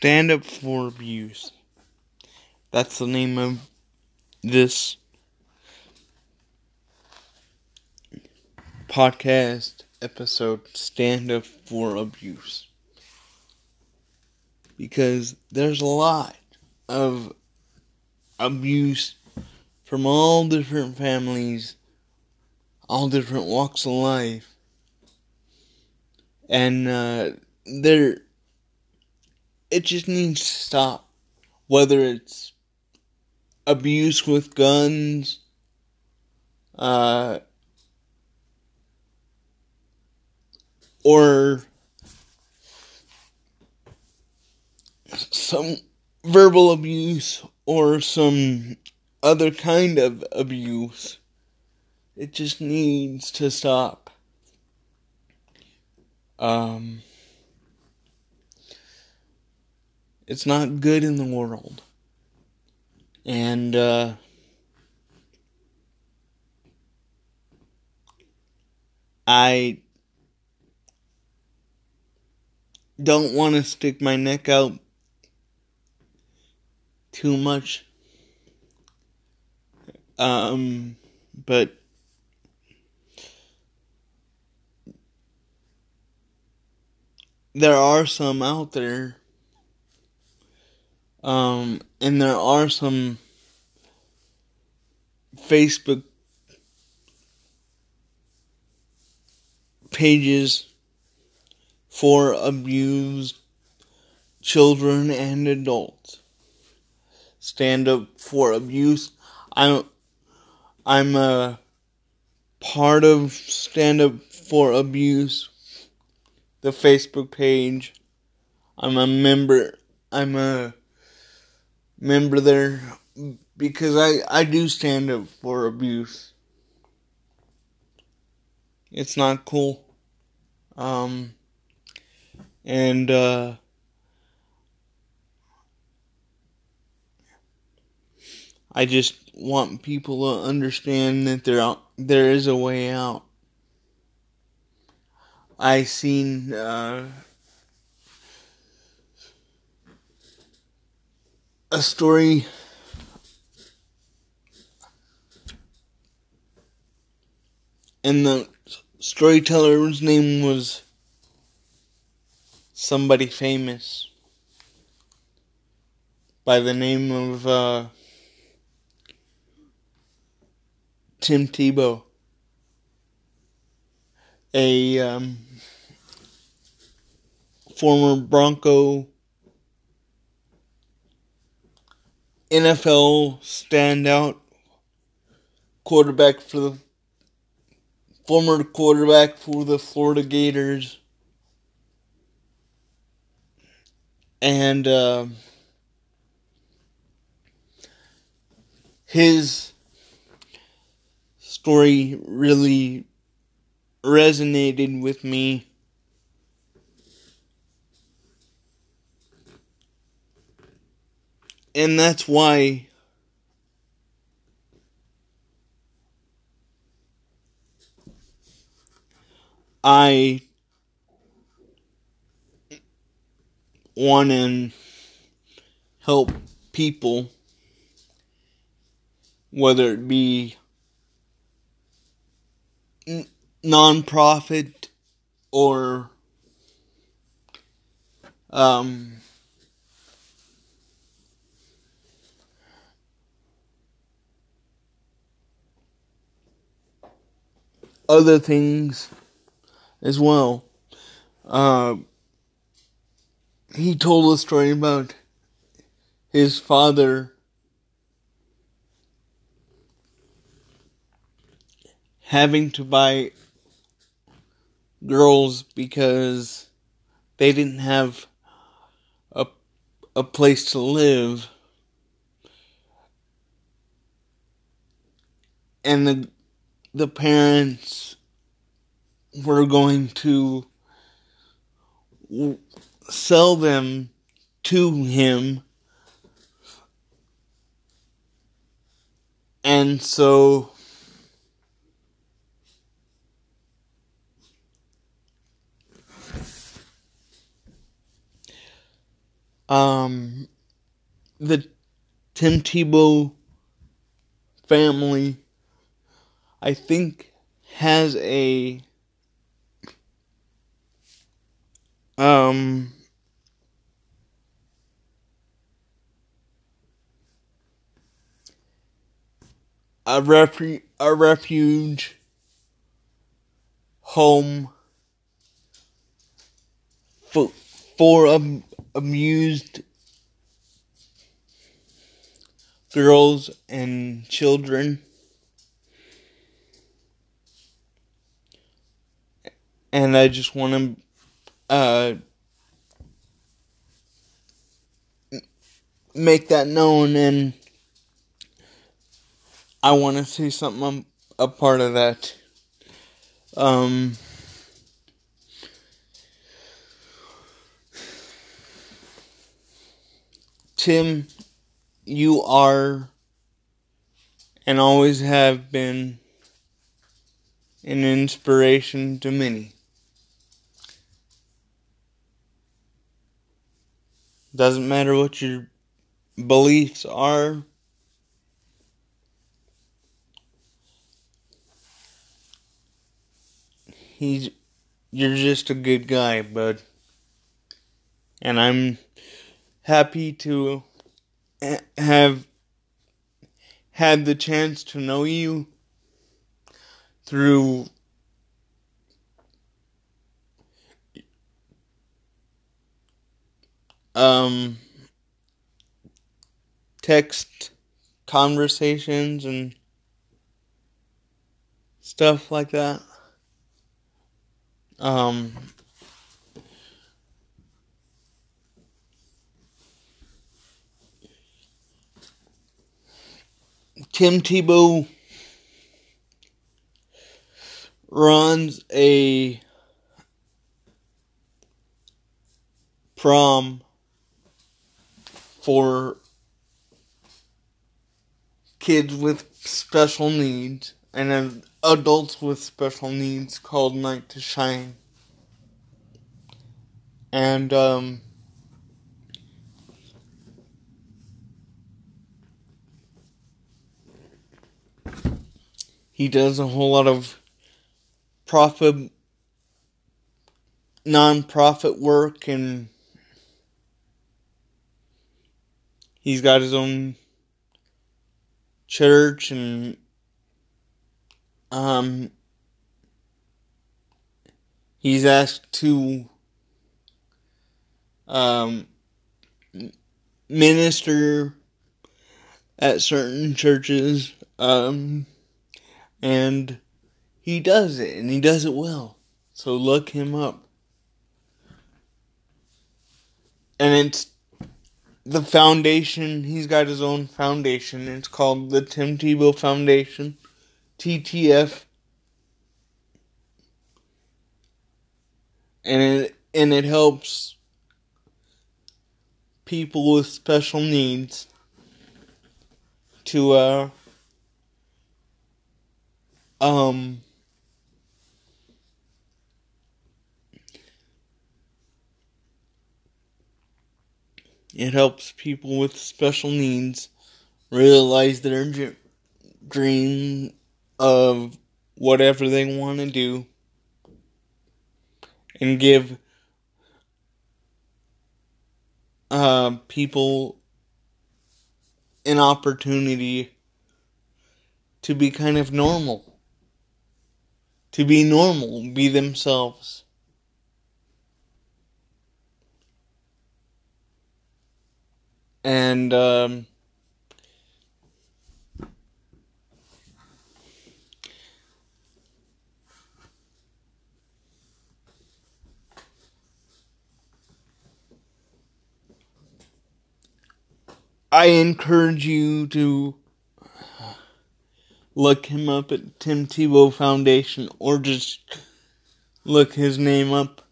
Stand Up for Abuse. That's the name of this podcast episode Stand Up for Abuse. Because there's a lot of abuse from all different families, all different walks of life. And uh, there, it just needs to stop. Whether it's abuse with guns, uh, or some verbal abuse or some other kind of abuse. It just needs to stop. Um, it's not good in the world. And, uh, I don't want to stick my neck out too much. Um, but there are some out there. Um, and there are some Facebook pages for abused children and adults. Stand up for abuse. I'm I'm a part of Stand Up for Abuse, the Facebook page. I'm a member. I'm a member there because I I do stand up for abuse. It's not cool. Um and uh I just want people to understand that there out, there is a way out. I seen uh, a story and the storyteller's name was somebody famous by the name of uh, Tim Tebow, a um, former Bronco NFL standout quarterback for the former quarterback for the Florida Gators. And uh, his story really resonated with me. And that's why I want to help people, whether it be nonprofit or um, other things as well. Uh, he told a story about his father having to buy girls because they didn't have a a place to live and the the parents were going to sell them to him. And so um, the Tim Tebow family, I think, has a um a refu- a refuge home for for um, amused girls and children. And I just want to uh, make that known, and I want to see something I'm a part of that. Um, Tim, you are and always have been an inspiration to many. Doesn't matter what your beliefs are. He's you're just a good guy, bud. And I'm happy to have had the chance to know you through um text conversations and stuff like that. Um Tim Tebow runs a prom for kids with special needs and adults with special needs called Night to Shine. And um he does a whole lot of profit non-profit work and he's got his own church and um he's asked to um minister at certain churches um and he does it, and he does it well. So look him up. And it's the foundation, he's got his own foundation. It's called the Tim Tebow Foundation, TTF. And it and it helps people with special needs to uh um it helps people with special needs realize their dream of whatever they want to do and give uh, people an opportunity to be kind of normal to be normal, be themselves. And um, I encourage you to look him up at Tim Tebow Foundation or just look his name up.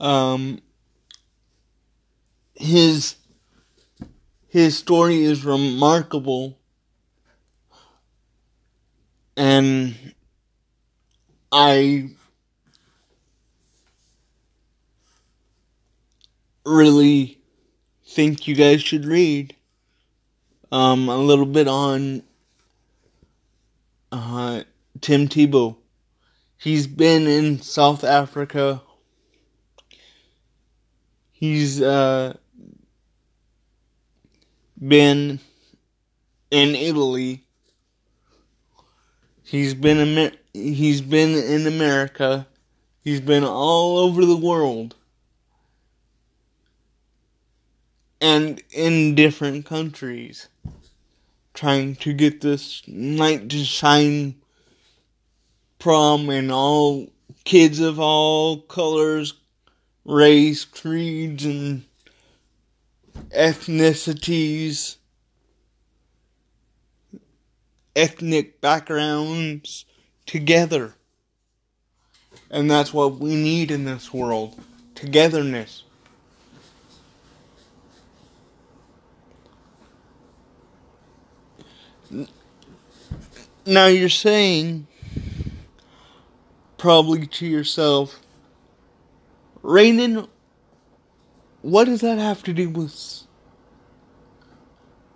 Um, his his story is remarkable and I really think you guys should read. Um, a little bit on uh, Tim Tebow. He's been in South Africa. He's uh, been in Italy. He's been Amer- he's been in America. He's been all over the world. And in different countries trying to get this night to shine prom and all kids of all colors, race, creeds, and ethnicities, ethnic backgrounds together. And that's what we need in this world togetherness. Now you're saying, probably to yourself, Rainen, what does that have to do with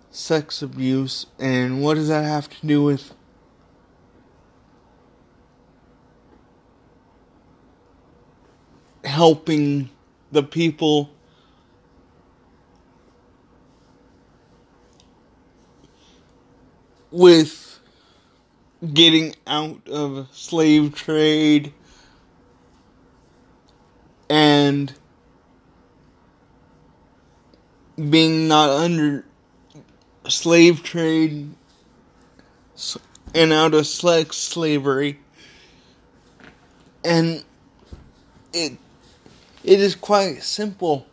sex abuse? And what does that have to do with helping the people with getting out of slave trade and being not under slave trade and out of sex slavery. And it it is quite simple.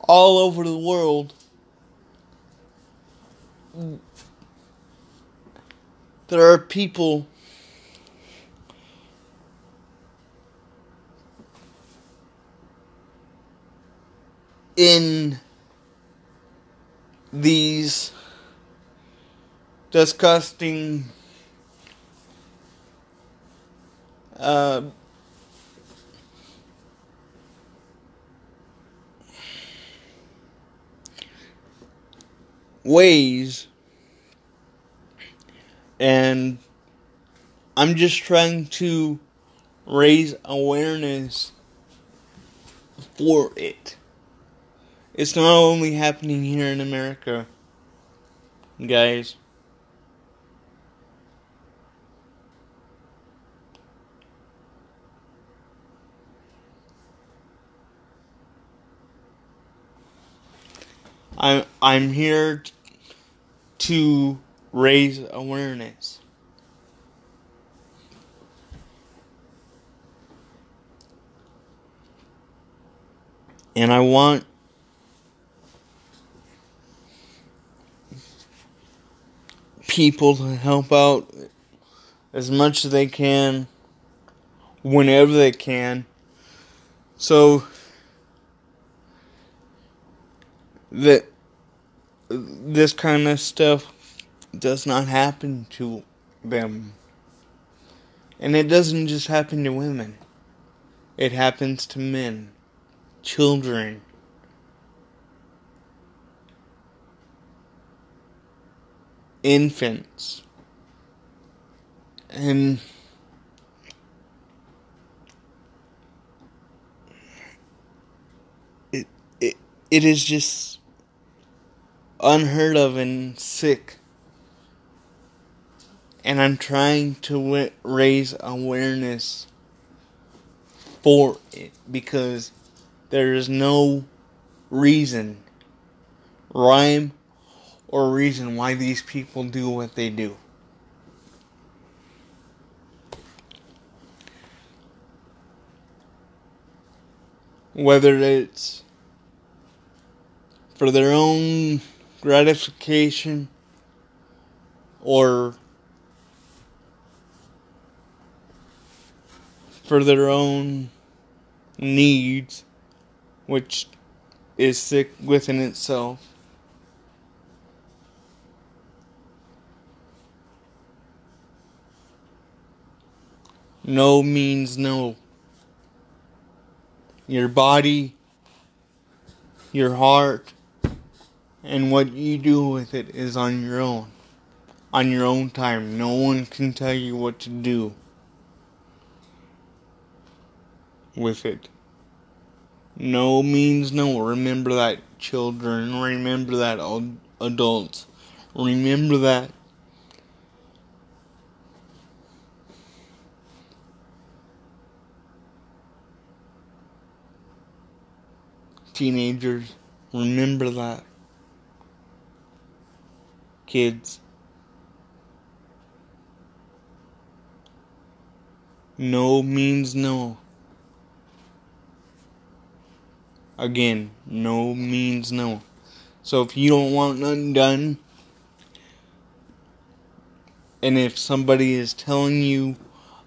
All over the world there are people in these disgusting uh, ways and I'm just trying to raise awareness for it. It's not only happening here in America, guys. I'm I'm here to raise awareness. And I want people to help out as much as they can, whenever they can. So that this kind of stuff does not happen to them. And it doesn't just happen to women. It happens to men, children, infants. And it it it is just unheard of and sick. And I'm trying to w- raise awareness for it because there is no reason, rhyme, or reason why these people do what they do. Whether it's for their own gratification or for their own needs, which is sick within itself. No means no. your body, your heart, and what you do with it is on your own. On your own time. No one can tell you what to do with it. No means no. Remember that, children. Remember that, adults. Remember that. Teenagers, remember that. Kids. No means no. Again, no means no. So if you don't want nothing done, and if somebody is telling you,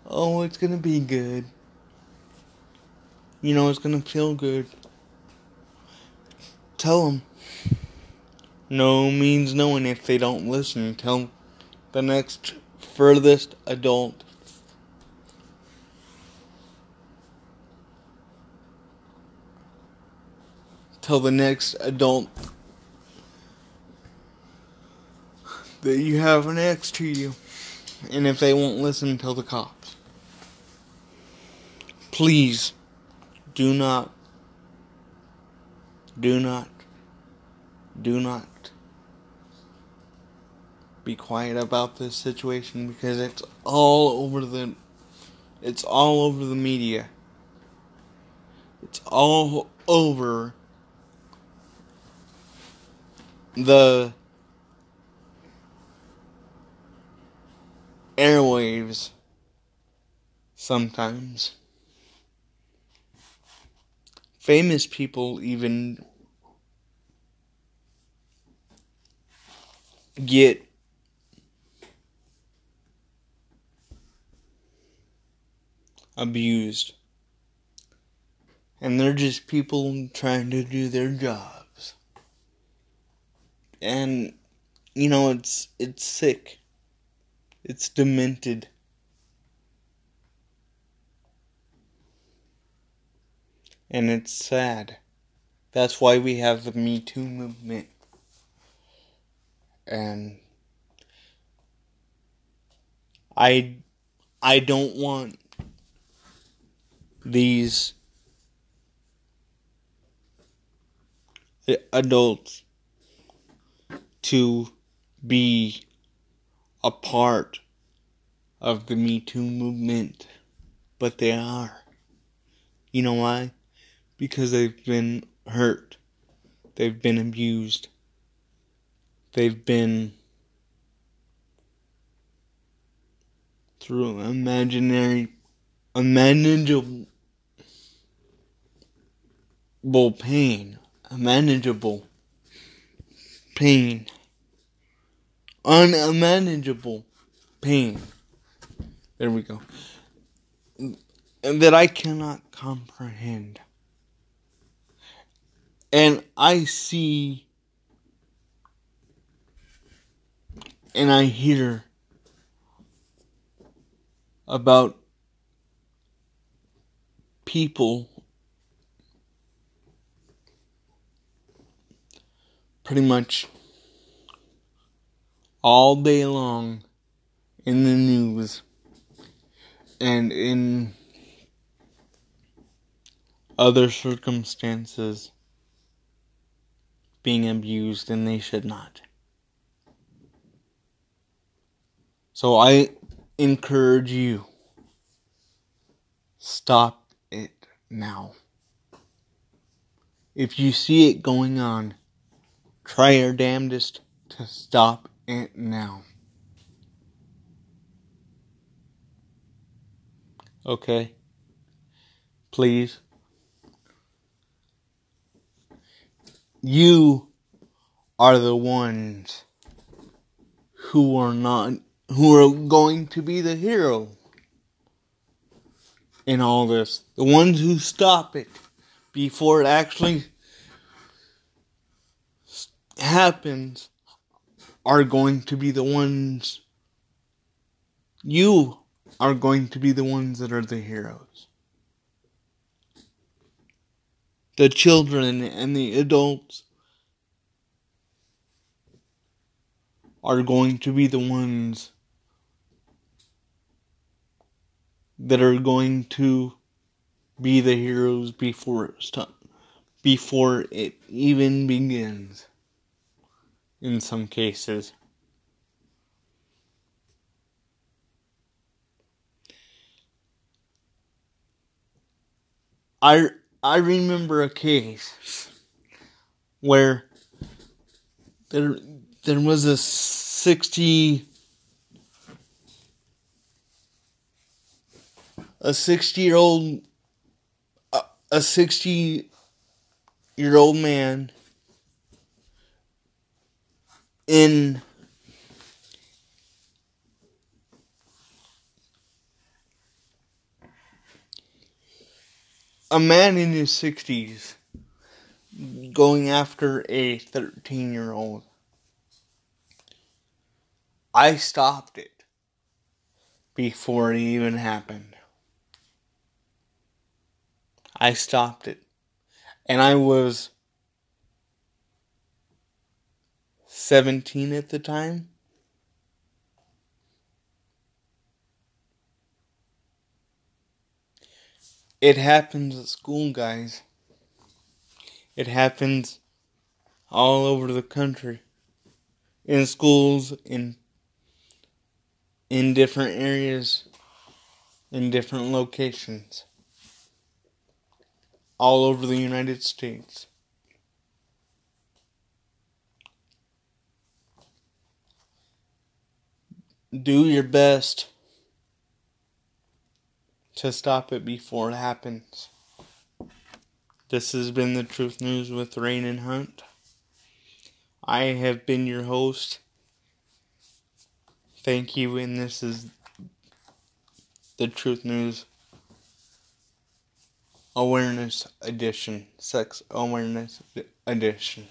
oh, it's gonna be good, you know, it's gonna feel good, tell them. No means no, and if they don't listen, tell the next furthest adult tell the next adult that you have next to you. And if they won't listen, tell the cops. Please do not, do not, do not be quiet about this situation because it's all over the it's all over the media. It's all over the airwaves sometimes. Famous people even get abused. And they're just people trying to do their jobs. and you know it's it's sick it's demented and it's sad that's why we have the me too movement and i i don't want these adults to be a part of the Me Too movement, but they are. You know why? Because they've been hurt, they've been abused, they've been through imaginary, unmanageable pain, unmanageable pain. Unmanageable pain. There we go. And that I cannot comprehend. And I see and I hear about people pretty much all day long in the news and in other circumstances being abused and they should not. So I encourage you stop it now. If you see it going on, Try your damnedest to stop it now. Okay? Please. You are the ones who are not who are going to be the hero in all this. The ones who stop it before it actually happens are going to be the ones you are going to be the ones that are the heroes. the children and the adults are going to be the ones that are going to be the heroes before it's time, before it even begins in some cases. I I remember a case where there there was a 60 a 60 year old a 60 year old man in a man in his 60s going after a 13 year old. I stopped it before it even happened. I stopped it. And I was 17 at the time. It happens at school, guys. It happens all over the country. In schools, in in different areas, in different locations. All over the United States. Do your best to stop it before it happens. This has been the Truth News with Rainen Hunt. I have been your host. Thank you, and this is the Truth News Awareness Edition, Sex Awareness Edition.